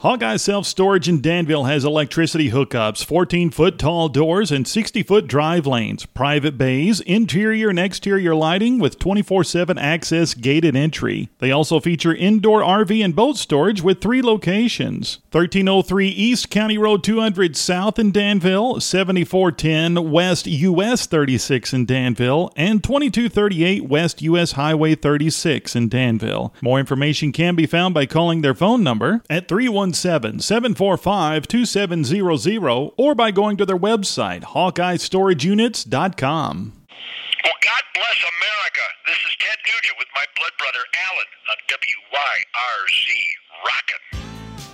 Hawkeye Self Storage in Danville has electricity hookups, 14 foot tall doors, and 60 foot drive lanes, private bays, interior and exterior lighting with 24 7 access gated entry. They also feature indoor RV and boat storage with three locations 1303 East County Road 200 South in Danville, 7410 West US 36 in Danville, and 2238 West US Highway 36 in Danville. More information can be found by calling their phone number at 317 745 2700 or by going to their website, HawkeyeStorageUnits.com. Well, God bless America. This is Ted Nugent with my blood brother Alan on WYRZ Rockin'.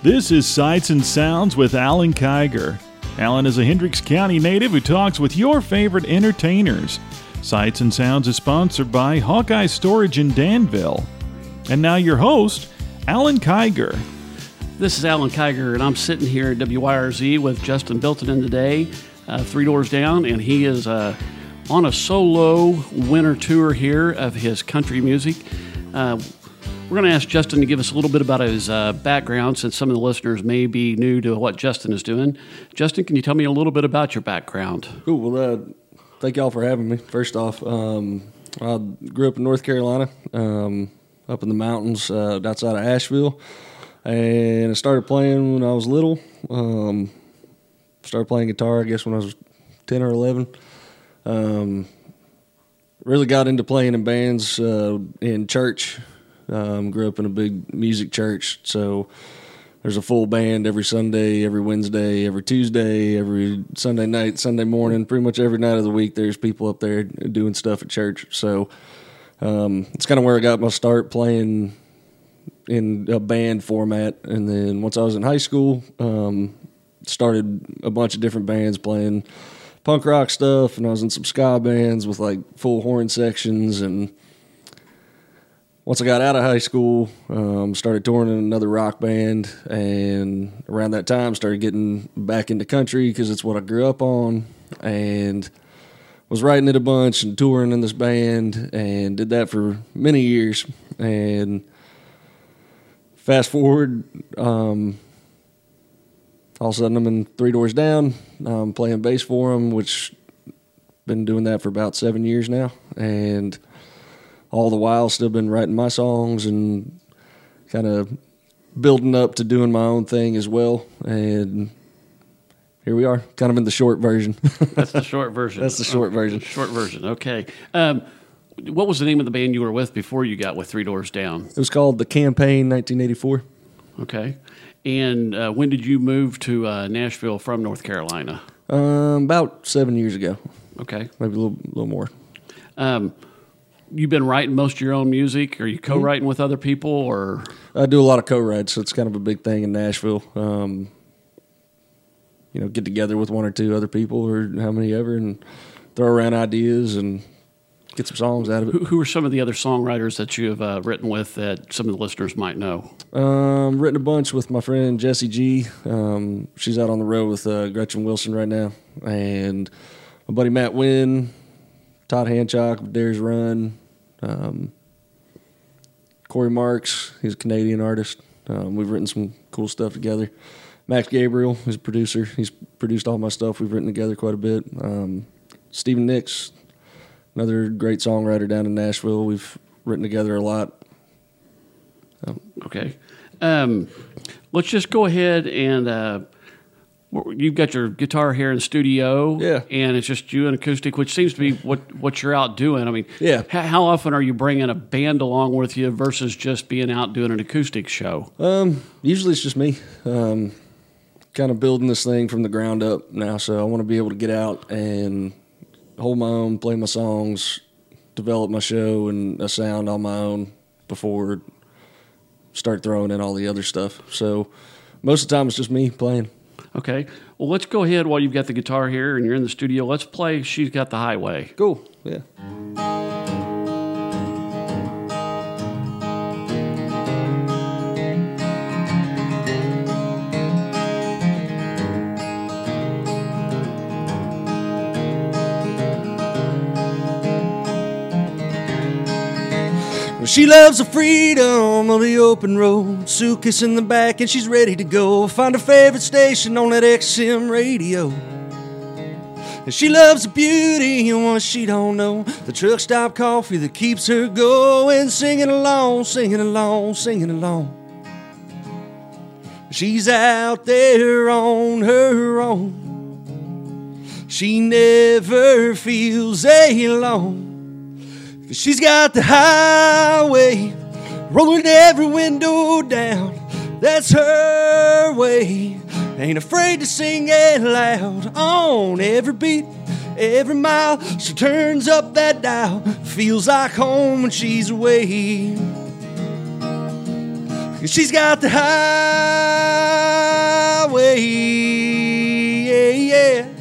This is Sights and Sounds with Alan Kiger. Alan is a Hendricks County native who talks with your favorite entertainers. Sights and Sounds is sponsored by Hawkeye Storage in Danville. And now your host, Alan Kiger. This is Alan Kiger, and I'm sitting here at WYRZ with Justin Biltonen today, uh, three doors down, and he is uh, on a solo winter tour here of his country music. Uh, we're going to ask Justin to give us a little bit about his uh, background since some of the listeners may be new to what Justin is doing. Justin, can you tell me a little bit about your background? Cool. Well, uh, thank y'all for having me. First off, um, I grew up in North Carolina, um, up in the mountains uh, outside of Asheville and I started playing when I was little. Um, started playing guitar, I guess, when I was ten or eleven. Um, really got into playing in bands uh, in church. Um, grew up in a big music church, so there's a full band every Sunday, every Wednesday, every Tuesday, every Sunday night, Sunday morning. Pretty much every night of the week, there's people up there doing stuff at church. So um, it's kind of where I got my start playing in a band format. And then once I was in high school, um, started a bunch of different bands playing punk rock stuff, and I was in some ska bands with like full horn sections. And once I got out of high school, um, started touring in another rock band, and around that time started getting back into country because it's what I grew up on, and was writing it a bunch and touring in this band, and did that for many years, and fast forward, um, all of a sudden I'm in Three Doors Down, um, playing bass for them, which been doing that for about seven years now, and all the while still been writing my songs and kind of building up to doing my own thing as well, and here we are, kind of in the short version. That's the short version. That's the short version. Short version. Okay. Um, what was the name of the band you were with before you got with Three Doors Down? It was called The Campaign 1984. Okay. And uh, when did you move to uh, Nashville from North Carolina? Um, about seven years ago. Okay. Maybe a little, little more. Um, you've been writing most of your own music. Are you mm-hmm. co-writing with other people, or I do a lot of co-writes, so it's kind of a big thing in Nashville. Um, you know, get together with one or two other people, or how many ever, and throw around ideas and get some songs out of it. Who, who are some of the other songwriters that you have uh, written with that some of the listeners might know? Um, written a bunch with my friend Jessie G. Um, she's out on the road with uh, Gretchen Wilson right now, and my buddy Matt Wynn, Todd Hancock, Dares Run, um, Corey Marks. He's a Canadian artist. Um, we've written some cool stuff together. Max Gabriel, he's a producer. He's produced all my stuff. We've written together quite a bit. Um, Stephen Nicks, another great songwriter down in Nashville. We've written together a lot. Okay. Um, let's just go ahead and uh, you've got your guitar here in studio, yeah, and it's just you and acoustic, which seems to be what what you're out doing. I mean, yeah. How, how often are you bringing a band along with you versus just being out doing an acoustic show? Um, usually it's just me. Um, kind of building this thing from the ground up now, so I want to be able to get out and hold my own, play my songs, develop my show and a sound on my own before start throwing in all the other stuff. So most of the time it's just me playing. Okay. Well, let's go ahead while you've got the guitar here and you're in the studio. Let's play She's Got the Highway. Cool. Yeah. She loves the freedom of the open road. Suitcase in the back, and she's ready to go. Find her favorite station on that XM radio. And she loves the beauty and what she don't know. The truck stop coffee that keeps her going. Singing along, singing along, singing along. She's out there on her own. She never feels alone. Cause she's got the highway rolling every window down. That's her way. Ain't afraid to sing it loud on every beat, every mile. She turns up that dial, feels like home when she's away. She's got the highway, yeah, yeah.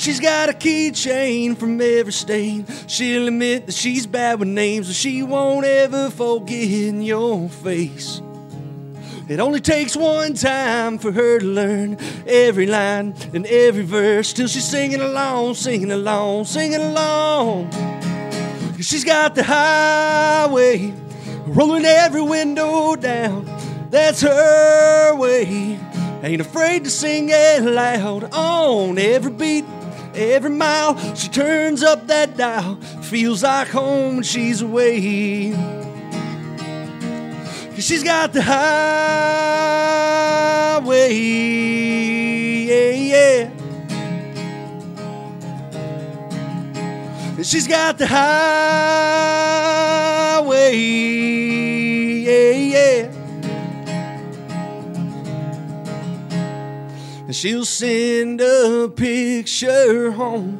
She's got a keychain from every state. She'll admit that she's bad with names, but she won't ever forget in your face. It only takes one time for her to learn every line and every verse till she's singing along, singing along, singing along. She's got the highway rolling every window down. That's her way. Ain't afraid to sing it loud on every beat, every mile. She turns up that dial, feels like home when she's away. Cause she's got the highway, yeah, yeah. She's got the highway, And she'll send a picture home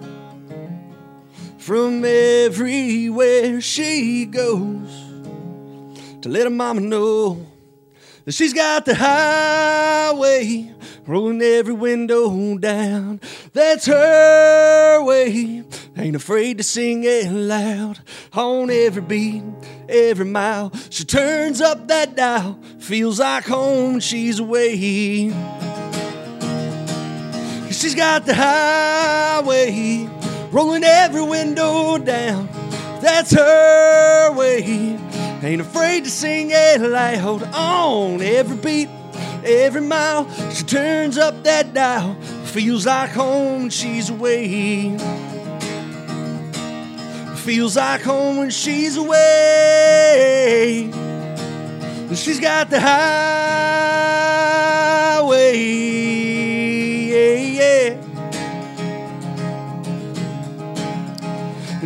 from everywhere she goes to let her mama know that she's got the highway rolling every window down. That's her way. Ain't afraid to sing it loud on every beat, every mile. She turns up that dial, feels like home she's away. She's got the highway rolling every window down. That's her way. Ain't afraid to sing it loud on every beat, every mile. She turns up that dial, feels like home when she's away. Feels like home when she's away. She's got the highway,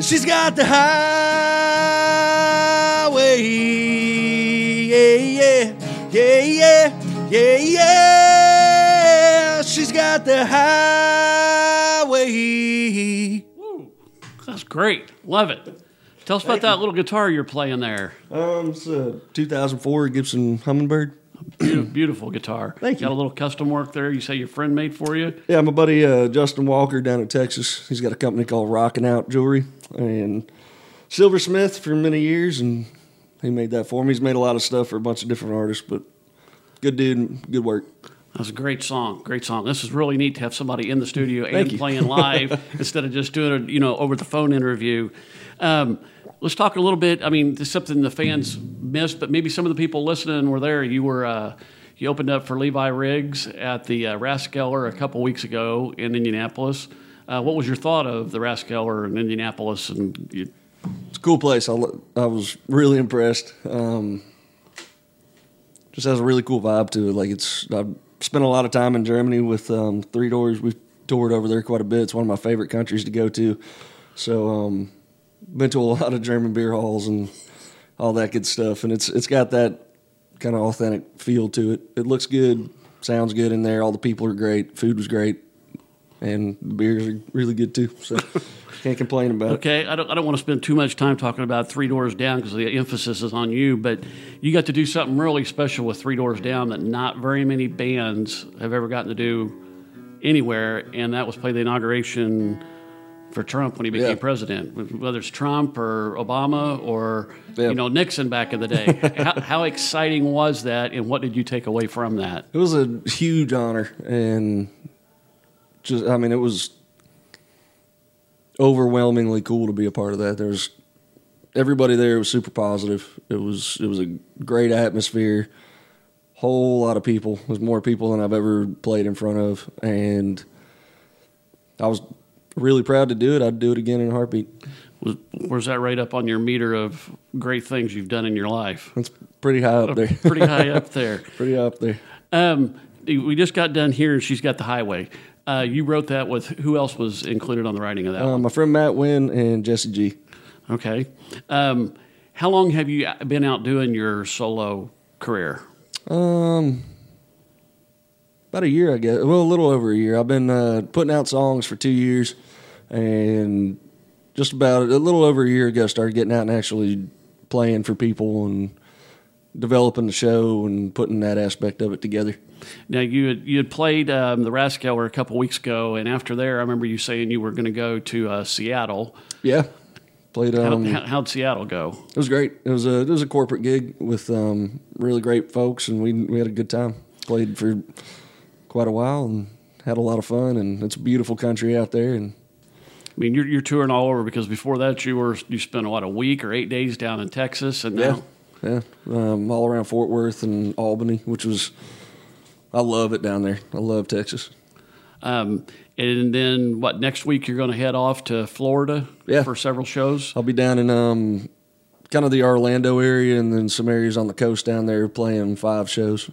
She's got the highway, yeah, yeah, yeah, yeah, yeah, yeah. She's got the highway. That's great. Love it. Tell us about that little guitar you're playing there. Um, it's a 2004 Gibson Hummingbird. Beautiful, beautiful guitar. Thank you. Got a little custom work there. You say your friend made for you. Yeah, my buddy uh, Justin Walker down in Texas. He's got a company called Rockin' Out Jewelry and Silversmith for many years, and he made that for me. He's made a lot of stuff for a bunch of different artists, but good dude, good work. That's a great song. Great song. This is really neat to have somebody in the studio and you. playing live instead of just doing a you know over the phone interview. Um, let's talk a little bit. I mean, this is something the fans missed, but maybe some of the people listening were there. You were uh, you opened up for Levi Riggs at the uh, Rathskeller a couple weeks ago in Indianapolis. Uh, what was your thought of the Rathskeller in Indianapolis? And you, It's a cool place. I, I was really impressed. Um, just has a really cool vibe to it. Like it's, I've spent a lot of time in Germany with um, Three Doors. We've toured over there quite a bit. It's one of my favorite countries to go to. So, um, been to a lot of German beer halls and all that good stuff. And it's it's got that kind of authentic feel to it. It looks good, sounds good in there. All the people are great. Food was great, and the beers are really good too. So, can't complain about it. Okay, I don't, I don't want to spend too much time talking about Three Doors Down because the emphasis is on you, but you got to do something really special with Three Doors Down that not very many bands have ever gotten to do anywhere, and that was play the inauguration for Trump when he became Yeah. president, whether it's Trump or Obama or Yeah. you know Nixon back in the day. how, how exciting was that, and what did you take away from that? It was a huge honor, and just I mean, it was overwhelmingly cool to be a part of that. There was everybody there was super positive. It was it was a great atmosphere. Whole lot of people. Was more people than I've ever played in front of, and I was really proud to do it. I'd do it again in a heartbeat. Was, where's that right up on your meter of great things you've done in your life? That's pretty high up there. Pretty high up there. pretty high up there. Um, we just got done here, and she's got the highway. Uh, you wrote that with who else was included on the writing of that? Um, one? my friend Matt Wynn and Jesse G. Okay. Um, how long have you been out doing your solo career? Um, about a year, I guess. Well, a little over a year. I've been uh, putting out songs for two years, and just about a little over a year ago, started getting out and actually playing for people and developing the show and putting that aspect of it together. Now you had, you had played um, the Rathskeller a couple weeks ago, and after there, I remember you saying you were going to go to uh, Seattle. Yeah, played. Um, how, how'd Seattle go? it was great. It was a it was a corporate gig with um, really great folks, and we we had a good time. Played for quite a while and had a lot of fun. And it's a beautiful country out there, and I mean, you're, you're touring all over because before that you were you spent what a week or eight days down in Texas, and Yeah, now yeah, um, all around Fort Worth and Albany, which was I love it down there. I love Texas. Um, and then what? Next week you're going to head off to Florida Yeah. for several shows. I'll be down in um, kind of the Orlando area, and then some areas on the coast down there playing five shows.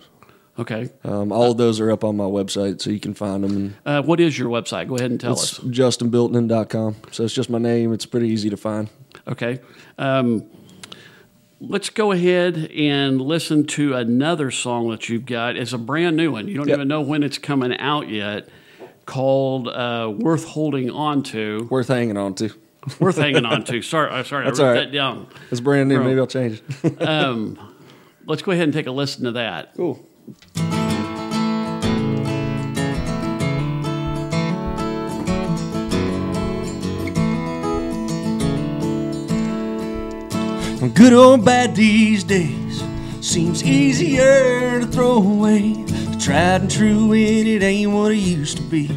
Okay. Um, all of those are up on my website, so you can find them. Uh, what is your website? Go ahead and tell it's us. justinbiltonen.com. So it's just my name. It's pretty easy to find. Okay. Um, let's go ahead and listen to another song that you've got. It's a brand new one. You don't Yep. even know when it's coming out yet. Called uh, "Worth Holding On To," Worth hanging on to. worth hanging on to. Sorry, I'm sorry, That's I wrote all right. that down. It's brand new. Bro. Maybe I'll change it. Um, let's go ahead and take a listen to that. cool. Good or bad these days seems easier to throw away. Tried and true, and it ain't what it used to be.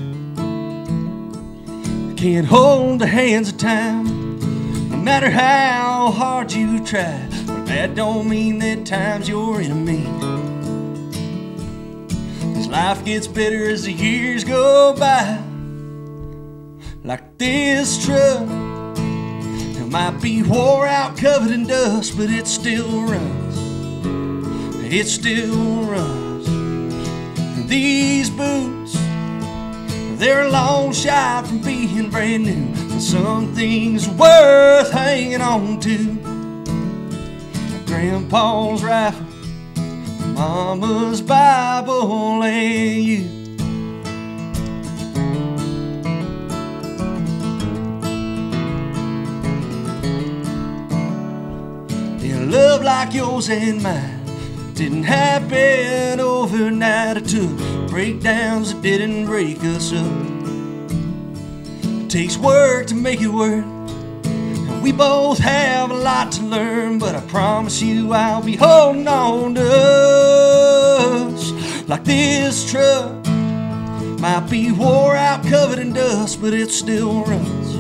Can't hold the hands of time, no matter how hard you try. But that don't mean that time's your enemy. Life gets better as the years go by, like this truck. It might be wore out, covered in dust, but it still runs. It still runs. And these boots, they're a long shot from being brand new. But some things worth hanging on to. Grandpa's rifle, Mama's Bible, and you. In love like yours and mine didn't happen overnight. It took breakdowns that didn't break us up. It takes work to make it work. We both have a lot to learn, but I promise you I'll be holding on to us like this truck. Might be wore out, covered in dust, but it still runs.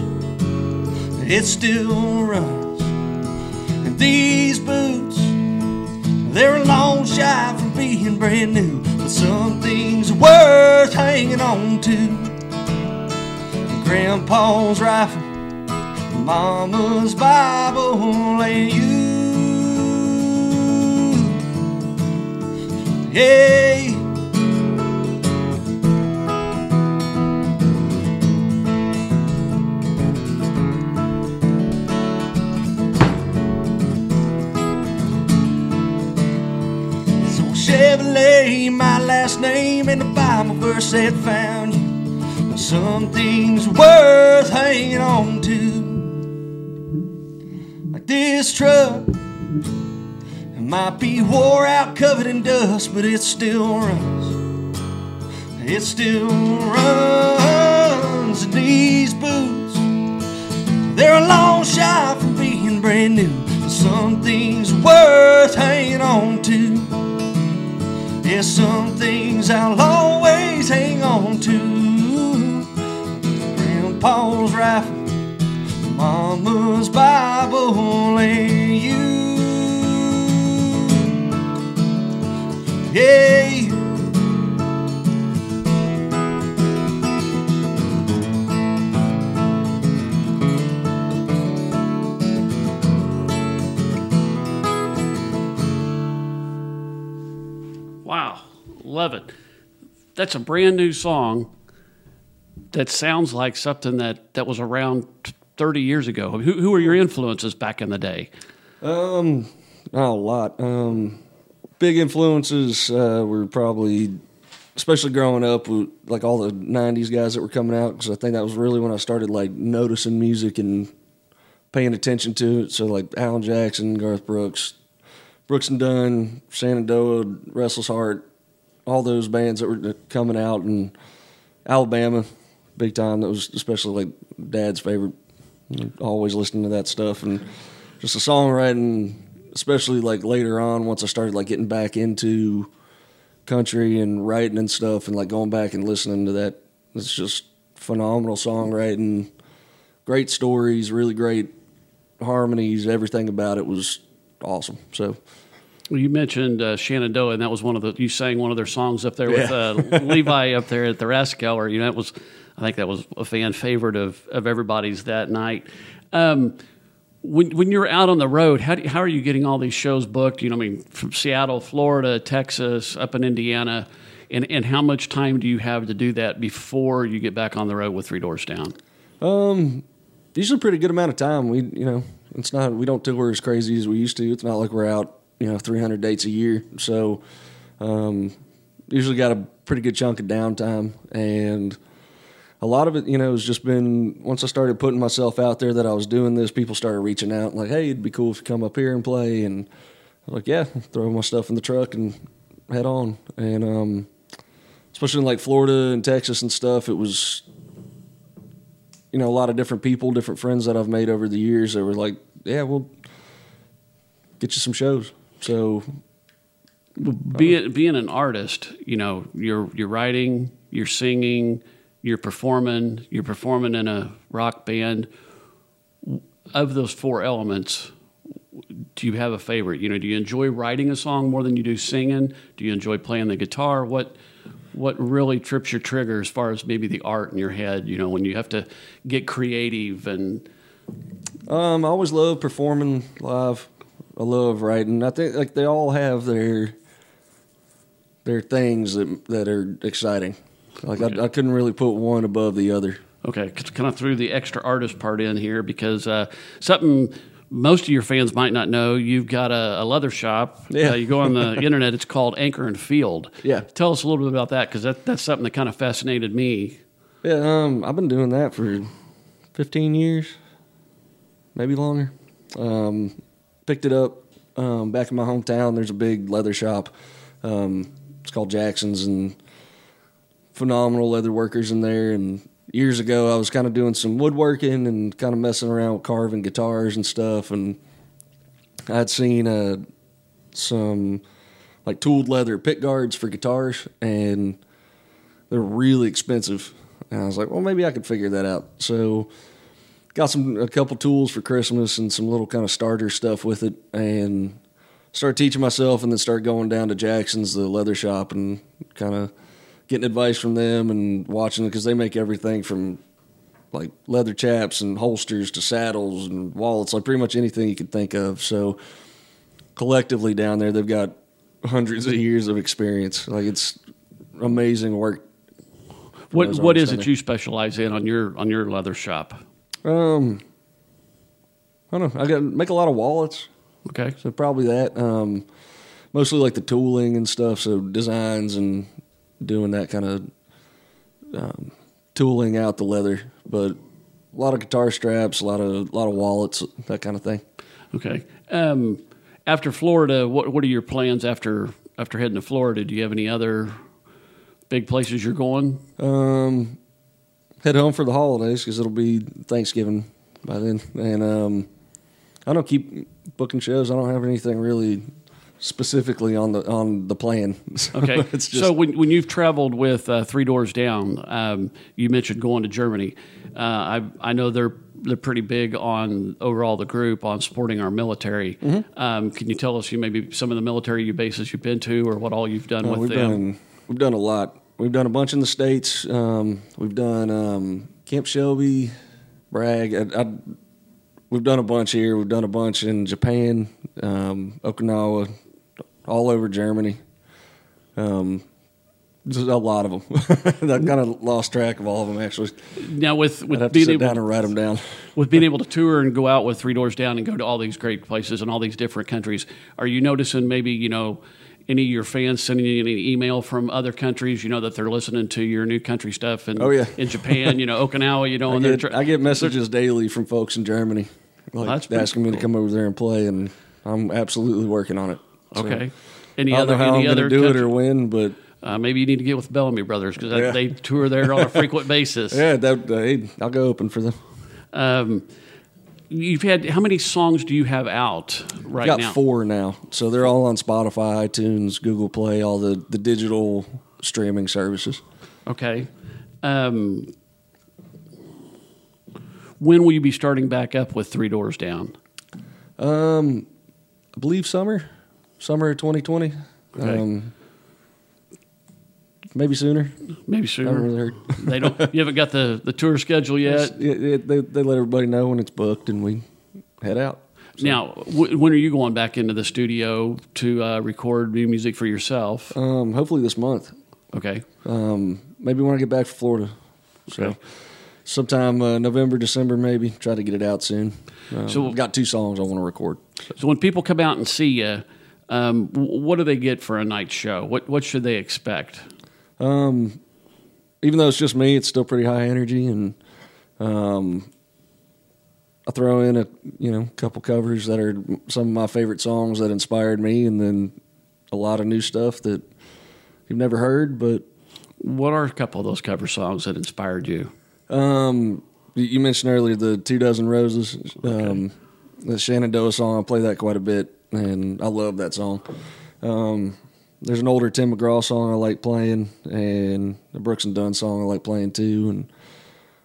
It still runs. And these boots, they're a long shot from being brand new, but some things are worth hanging on to. Grandpa's rifle, Mama's Bible, and you. So Chevrolet, my last name, and the Bible verse that found you. Some things worth hanging on to, this truck. It might be wore out, covered in dust, but it still runs. It still runs. And these boots, they're a long shot from being brand new. Some things worth hanging on to. There's some things I'll always hang on to. Grandpa's rifle, Mama's Bible and you. Hey. Wow, love it. That's a brand new song that sounds like something that, that was around 30 years ago. Who, who were your influences back in the day? Um, not a lot. Um, big influences uh, were probably, especially growing up with like all the '90s guys that were coming out, because I think that was really when I started like noticing music and paying attention to it. So like Alan Jackson, Garth Brooks, Brooks and Dunn, Shenandoah, Restless Heart, all those bands that were coming out, in Alabama, big time. That was especially like Dad's favorite. Always listening to that stuff and just the songwriting, especially like later on once I started like getting back into country and writing and stuff, and like going back and listening to that. It's just phenomenal songwriting, great stories, really great harmonies. Everything about it was awesome. So Well, you mentioned uh, Shenandoah, and that was one of the you sang one of their songs up there with uh, Levi up there at the Rathskeller. You know, it was I think that was a fan favorite of of everybody's that night. Um, when when you're out on the road, how do, how are you getting all these shows booked? You know, I mean, from Seattle, Florida, Texas, up in Indiana, and and how much time do you have to do that before you get back on the road with Three Doors Down? usually a pretty good amount of time. We, you know, it's not we don't tour as crazy as we used to. It's not like we're out, you know, 300 dates a year. So, um, usually got a pretty good chunk of downtime, and a lot of it, you know, has just been once I started putting myself out there that I was doing this. People started reaching out like, "Hey, it'd be cool if you come up here and play." And I was like, "Yeah, throw my stuff in the truck and head on." And um, especially in like Florida and Texas and stuff, it was you know, a lot of different people, different friends that I've made over the years that were like, yeah, we'll get you some shows. So, being being an artist, you know, you're you're writing, you're singing, you're performing, you're performing in a rock band. Of those four elements, do you have a favorite? You know, do you enjoy writing a song more than you do singing? Do you enjoy playing the guitar? What what really trips your trigger as far as maybe the art in your head? You know, when you have to get creative and um, I always love performing live. I love writing. I think like they all have their their things that that are exciting. Like I, I couldn't really put one above the other. Okay, kind of threw the extra artist part in here because uh, something most of your fans might not know. You've got a, a leather shop. Yeah. Uh, you go on the internet. It's called Anchor and Field. Yeah. Tell us a little bit about that because that, that's something that kind of fascinated me. Yeah, um, I've been doing that for 15 years, maybe longer. Um, picked it up um, back in my hometown. There's a big leather shop. Um, it's called Jackson's, and phenomenal leather workers in there. And years ago, I was kind of doing some woodworking and kind of messing around with carving guitars and stuff. And I'd seen uh, some like tooled leather pick guards for guitars, and they're really expensive. And I was like, well, maybe I could figure that out. So got some a couple tools for Christmas and some little kind of starter stuff with it, and started teaching myself, and then started going down to Jackson's, the leather shop, and kind of getting advice from them and watching them because they make everything from like leather chaps and holsters to saddles and wallets, like pretty much anything you could think of. So collectively down there, they've got hundreds of years of experience. Like it's amazing work. What what is it you specialize in on your on your leather shop? Um, I don't know. I got make a lot of wallets, Okay, so probably that. Um, mostly like the tooling and stuff, so designs and doing that kind of um, tooling out the leather. But a lot of guitar straps, a lot of a lot of wallets, that kind of thing. okay. Um, after Florida, what what are your plans after after heading to Florida? Do you have any other big places you're going? Um, head home for the holidays because it'll be Thanksgiving by then, and um, I don't keep booking shows. I don't have anything really specifically on the on the plan. So Okay. it's just so when, when you've traveled with uh, Three Doors Down, um, you mentioned going to Germany. Uh, I I know they're they're pretty big on overall the group on supporting our military. Mm-hmm. Um, can you tell us you maybe some of the military bases you've been to or what all you've done Uh, with we've them? done we've done a lot. We've done a bunch in the states. Um, we've done um, Camp Shelby, Bragg. I, I, we've done a bunch here. We've done a bunch in Japan, um, Okinawa, all over Germany. Um, just a lot of them. I kind of lost track of all of them actually. Now with I'd with have to being sit able down and write them down. with being able to tour and go out with Three Doors Down and go to all these great places and all these different countries, are you noticing maybe you know any of your fans sending you any email from other countries? You know that they're listening to your new country stuff and Oh, yeah. in Japan, you know Okinawa, you know, I and get, tr- I get messages daily from folks in Germany, like that's asking me to come over there and play, and I'm absolutely working on it. So, okay. Any I don't other know how any I'm other do it or when, but uh, maybe you need to get with Bellamy Brothers because Yeah. they tour there on a frequent basis. yeah, that, uh, hey, I'll go open for them. Um, you've had how many songs do you have out right now? got now? four now, so they're all on Spotify, iTunes, Google Play, all the the digital streaming services. Okay. Um, when will you be starting back up with Three Doors Down? Um, I believe summer, summer of 2020. Okay. Um, maybe sooner. Maybe I haven't sooner. really heard. they don't. You haven't got the, the tour schedule yet. They, they let everybody know when it's booked, and we head out. Now, w- when are you going back into the studio to uh, record new music for yourself? Um, hopefully this month. Okay. Um, maybe when I get back from Florida. So Okay. sometime uh, November, December, maybe. Try to get it out soon. Um, So- I've got two songs I want to record. So when people come out and see you, um, what do they get for a night show? What what should they expect? Um, even though it's just me, it's still pretty high energy, and um, I throw in a you know couple covers that are some of my favorite songs that inspired me, and then a lot of new stuff that you've never heard. But What are a couple of those cover songs that inspired you? um, you- mentioned earlier the Two Dozen Roses, um, the Shenandoah song. I play that quite a bit, and I love that song. Um, there's an older Tim McGraw song I like playing, and a Brooks and Dunn song I like playing too, and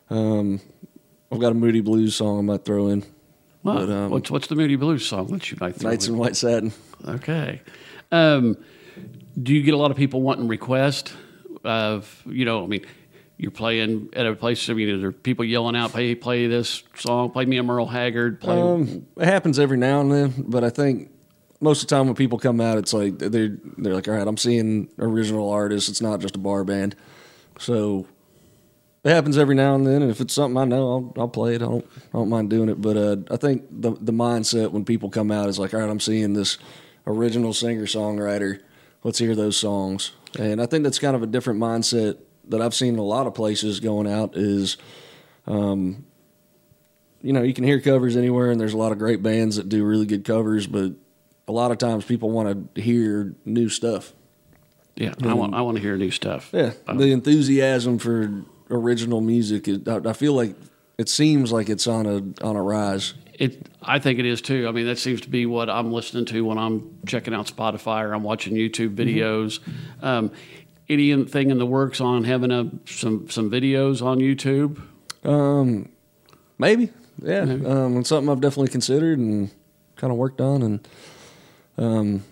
um, I've got a Moody Blues song I might throw in. But, um, what's what's the Moody Blues song that you might throw Nights in? in White Satin. Okay. Um, do you get a lot of people wanting requests of you know? I mean, you're playing at a place. I mean, are there people yelling out, "Play, play this song. Play me a Merle Haggard." Play. Um, it happens every now and then, but I think most of the time when people come out, it's like they're they're like, all right, I'm seeing original artists. It's not just a bar band, so it happens every now and then. And if it's something I know, I'll I'll play it. I don't I don't mind doing it. But uh, I think the the mindset when people come out is like, all right, I'm seeing this original singer songwriter. Let's hear those songs. And I think that's kind of a different mindset that I've seen in a lot of places going out is um, you know, you can hear covers anywhere, and there's a lot of great bands that do really good covers, but a lot of times people want to hear new stuff. yeah, I want I want to hear new stuff. Yeah, the enthusiasm for original music, is, I, I feel like it seems like it's on a on a rise. It, I think it is too. I mean, that seems to be what I'm listening to when I'm checking out Spotify or I'm watching YouTube videos. Um, anything in the works on having a some some videos on YouTube? Um, maybe, yeah, Um, it's something I've definitely considered and kind of worked on, and um,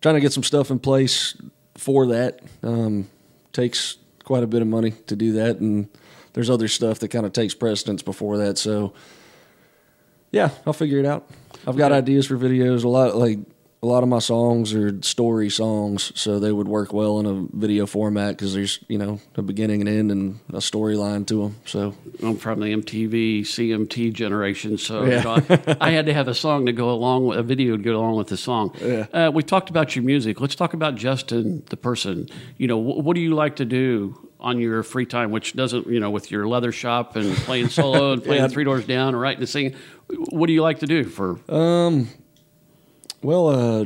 trying to get some stuff in place for that. Um, takes quite a bit of money to do that, and there's other stuff that kind of takes precedence before that. So, yeah, I'll figure it out. I've got Okay. ideas for videos. A lot like a lot of my songs are story songs, so they would work well in a video format because there's you know a beginning and end and a storyline to them. So I'm from the MTV CMT generation, so Yeah. you know, I, I had to have a song to go along with a video to go along with the song. Yeah. Uh, we talked about your music. Let's talk about Justin, the person. You know, wh- what do you like to do on your free time? Which doesn't, you know, with your leather shop and playing solo and playing Yeah. Three Doors Down and writing and singing. What do you like to do for? Um, well, uh,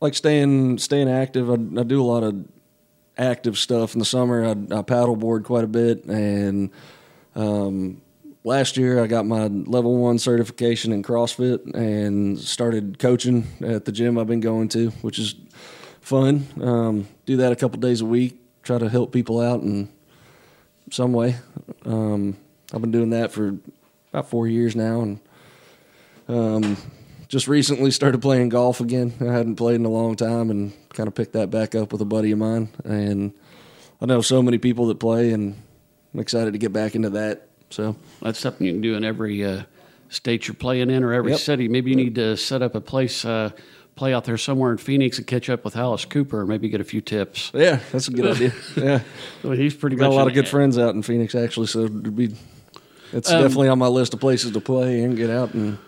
like staying staying active. I, I do a lot of active stuff in the summer. I, I paddleboard quite a bit, and um, last year I got my level one certification in CrossFit and started coaching at the gym I've been going to, which is fun. Um, do that a couple days a week. Try to help people out in some way. Um, I've been doing that for about four years now, and um, just recently started playing golf again. I hadn't played in a long time, and kind of picked that back up with a buddy of mine. And I know so many people that play, and I'm excited to get back into that. So That's something you can do in every uh, state you're playing in or every Yep. city. Maybe you need to set up a place, uh, play out there somewhere in Phoenix and catch up with Alice Cooper. And maybe get a few tips. yeah, that's a good idea. Yeah, Well, he's pretty got a lot of good friends out in Phoenix actually, so it'd be. It's Um, definitely on my list of places to play and get out and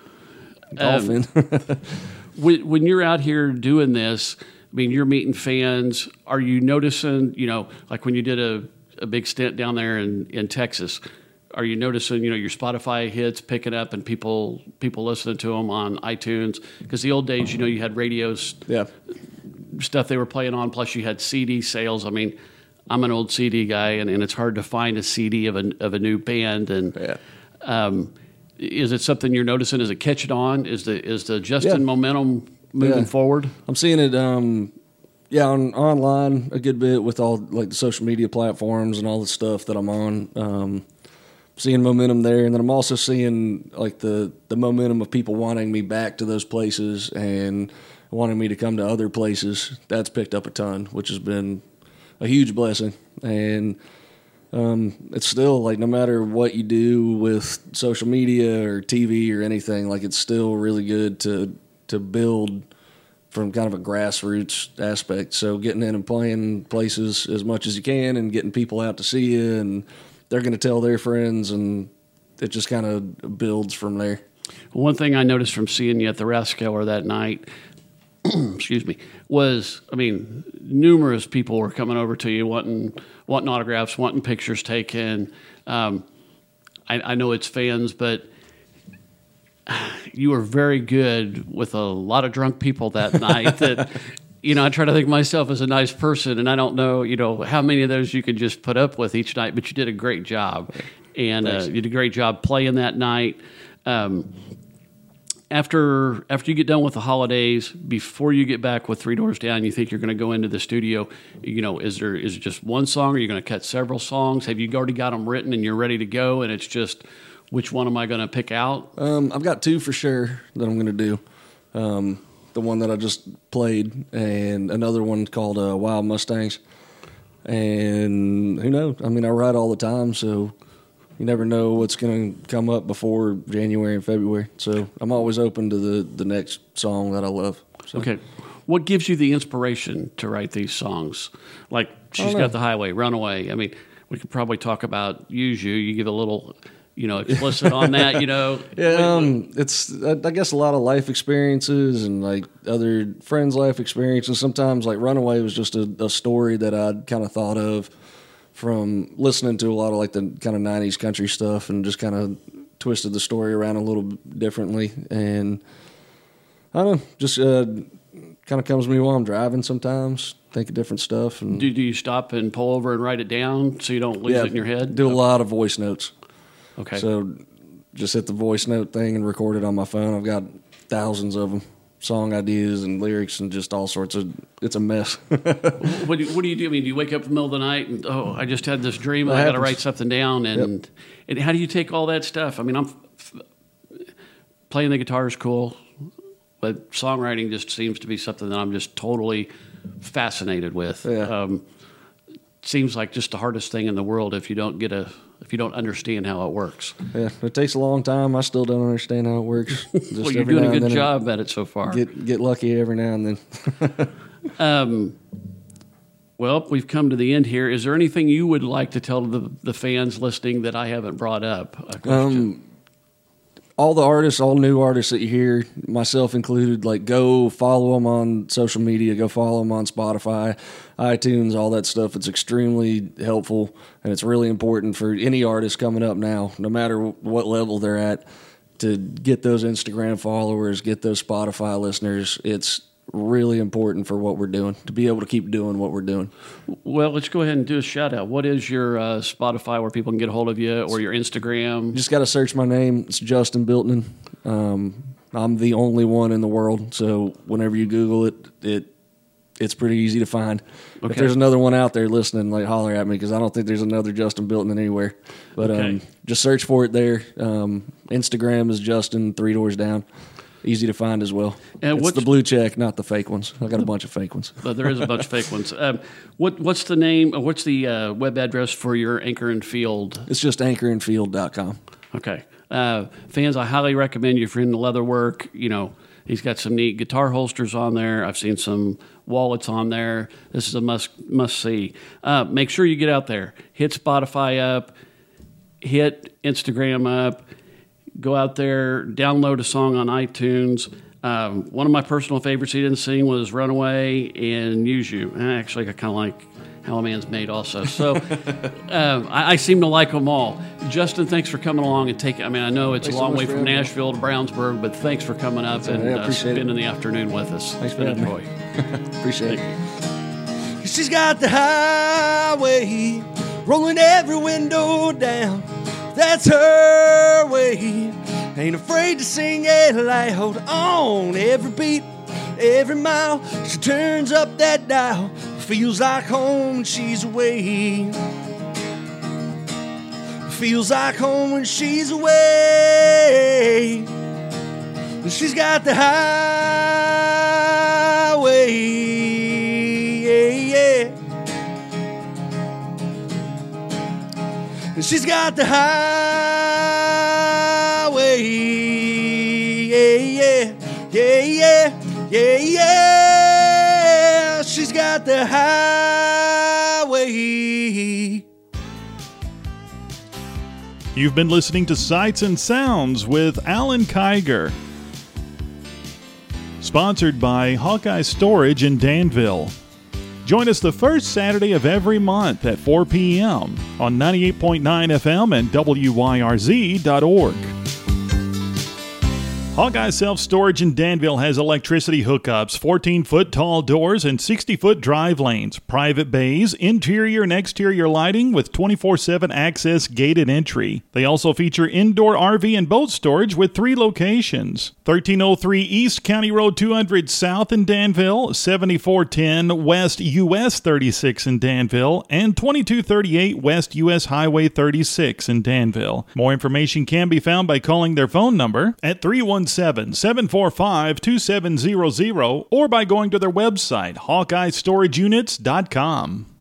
golf in. when, when you're out here doing this, I mean, you're meeting fans. Are you noticing, you know, like when you did a, a big stint down there in, in Texas, are you noticing, you know, your Spotify hits picking up and people people listening to them on iTunes? Because the old days, you know, you had radios, yeah, stuff they were playing on, plus you had CD sales. I mean, I'm an old CD guy, and, and it's hard to find a CD of a, of a new band. And yeah. um, is it something you're noticing? Is it catching on? Is the is the Justin Yeah. momentum moving Yeah. forward? I'm seeing it, um, yeah, on online a good bit with all like the social media platforms and all the stuff that I'm on. Um, seeing momentum there, and then I'm also seeing like the the momentum of people wanting me back to those places and wanting me to come to other places. That's picked up a ton, which has been a huge blessing. And um, it's still like no matter what you do with social media or TV or anything, like it's still really good to to build from kind of a grassroots aspect. So getting in and playing places as much as you can and getting people out to see you and they're going to tell their friends and it just kind of builds from there. One thing I noticed from seeing you at the Rathskeller that night, excuse me, was I mean, numerous people were coming over to you wanting wanting autographs, wanting pictures taken. Um, I, I know it's fans, but you were very good with a lot of drunk people that night. That you know, I try to think of myself as a nice person, and I don't know, you know, how many of those you could just put up with each night. But you did a great job, and uh, you did a great job playing that night. Um, after after you get done with the holidays, before you get back with Three Doors Down, you think you're going to go into the studio. You know, is there is it just one song? Are you going to cut several songs? Have you already got them written and you're ready to go? And it's just which one am I going to pick out? Um, I've got two for sure that I'm going to do. Um, the one that I just played, and another one called uh, Wild Mustangs. And who knows? I mean, I write all the time, so you never know what's going to come up before January and February. So I'm always open to the, the next song that I love. So. Okay, what gives you the inspiration to write these songs? Like She's got the highway, runaway. I mean, we could probably talk about use you. You give a little, you know, explicit on that. You know, Yeah, um, it's I I guess a lot of life experiences and like other friends' life experiences. Sometimes like Runaway was just a, a story that I'd kind of thought of from listening to a lot of like the kind of '90s country stuff and just kind of twisted the story around a little differently. And I don't know, just uh, kind of comes to me while I'm driving. Sometimes think of different stuff and do, do you stop and pull over and write it down so you don't lose it in your head? Do a lot of voice notes. Okay. So just hit the voice note thing and record it on my phone. I've got thousands of them, song ideas and lyrics and just all sorts of. It's a mess. What do, what do you do? I mean, do you wake up in the middle of the night and oh, I just had this dream. I got to write something down. And and how do you take all that stuff? I mean, I'm f- playing the guitar is cool, but songwriting just seems to be something that I'm just totally fascinated with. Yeah. Um, seems like just the hardest thing in the world if you don't get a if you don't understand how it works. yeah, it takes a long time. I still don't understand how it works. Just well, you're doing a good job at it so far. Get get lucky every now and then. Um, well, we've come to the end here. Is there anything you would like to tell the, the fans listening that I haven't brought up? Um, all the artists, all new artists that you hear, myself included, like go follow them on social media, go follow them on Spotify, iTunes, all that stuff. It's extremely helpful and it's really important for any artist coming up now, no matter what level they're at, to get those Instagram followers, get those Spotify listeners. It's really important for what we're doing to be able to keep doing what we're doing. Well, let's go ahead and do a shout out. What is your uh, Spotify where people can get a hold of you or your Instagram? You just got to search my name. It's Justin Biltonen. Um, I'm the only one in the world, so whenever you Google it, it it's pretty easy to find. Okay. If there's another one out there listening, like holler at me because I don't think there's another Justin Biltonen anywhere. But Okay. um, just search for it there. Um, Instagram is Justin Three Doors Down. Easy to find as well. And it's what's- the blue check, not the fake ones. I got a bunch of fake ones. But there is a bunch of fake ones. Um, what What's the name? uh, What's the uh, web address for your Anchor and Field? It's just anchorandfield.com. Okay, uh, fans, I highly recommend you if you're into leather work. You know, he's got some neat guitar holsters on there. I've seen some wallets on there. This is a must must see. Uh, make sure you get out there. Hit Spotify up. Hit Instagram up. Go out there. Download a song on iTunes. Um, one of my personal favorites he didn't sing was "Runaway" and "Use You." And actually, I kind of like "How a Man's Made" also. So um, I, I seem to like them all. Justin, thanks for coming along and taking. I mean, I know it's Thanks a long much way from. Nashville to Brownsburg, but thanks for coming up and uh, appreciate it. spending the afternoon with us. Thanks for been a having me. joy. Appreciate it. She's got the highway rolling every window down. That's her way. Ain't afraid to sing it loud on every beat, every mile. She turns up that dial. Feels like home when she's away. Feels like home when she's away. She's got the highway. Yeah, yeah. She's got the highway. Yeah, yeah, yeah, yeah. She's got the highway. You've been listening to Sights and Sounds with Alan Kiger. Sponsored by Hawkeye Storage in Danville. Join us the first Saturday of every month at 4 p.m. on 98.9 FM and WYRZ.org. Hawkeye Self Storage in Danville has electricity hookups, 14 foot tall doors, and 60 foot drive lanes, private bays, interior and exterior lighting with 24 7 access gated entry. They also feature indoor RV and boat storage with three locations 1303 East County Road 200 South in Danville, 7410 West US 36 in Danville, and 2238 West US Highway 36 in Danville. More information can be found by calling their phone number at 317 745 2700 or by going to their website, HawkeyeStorageUnits.com.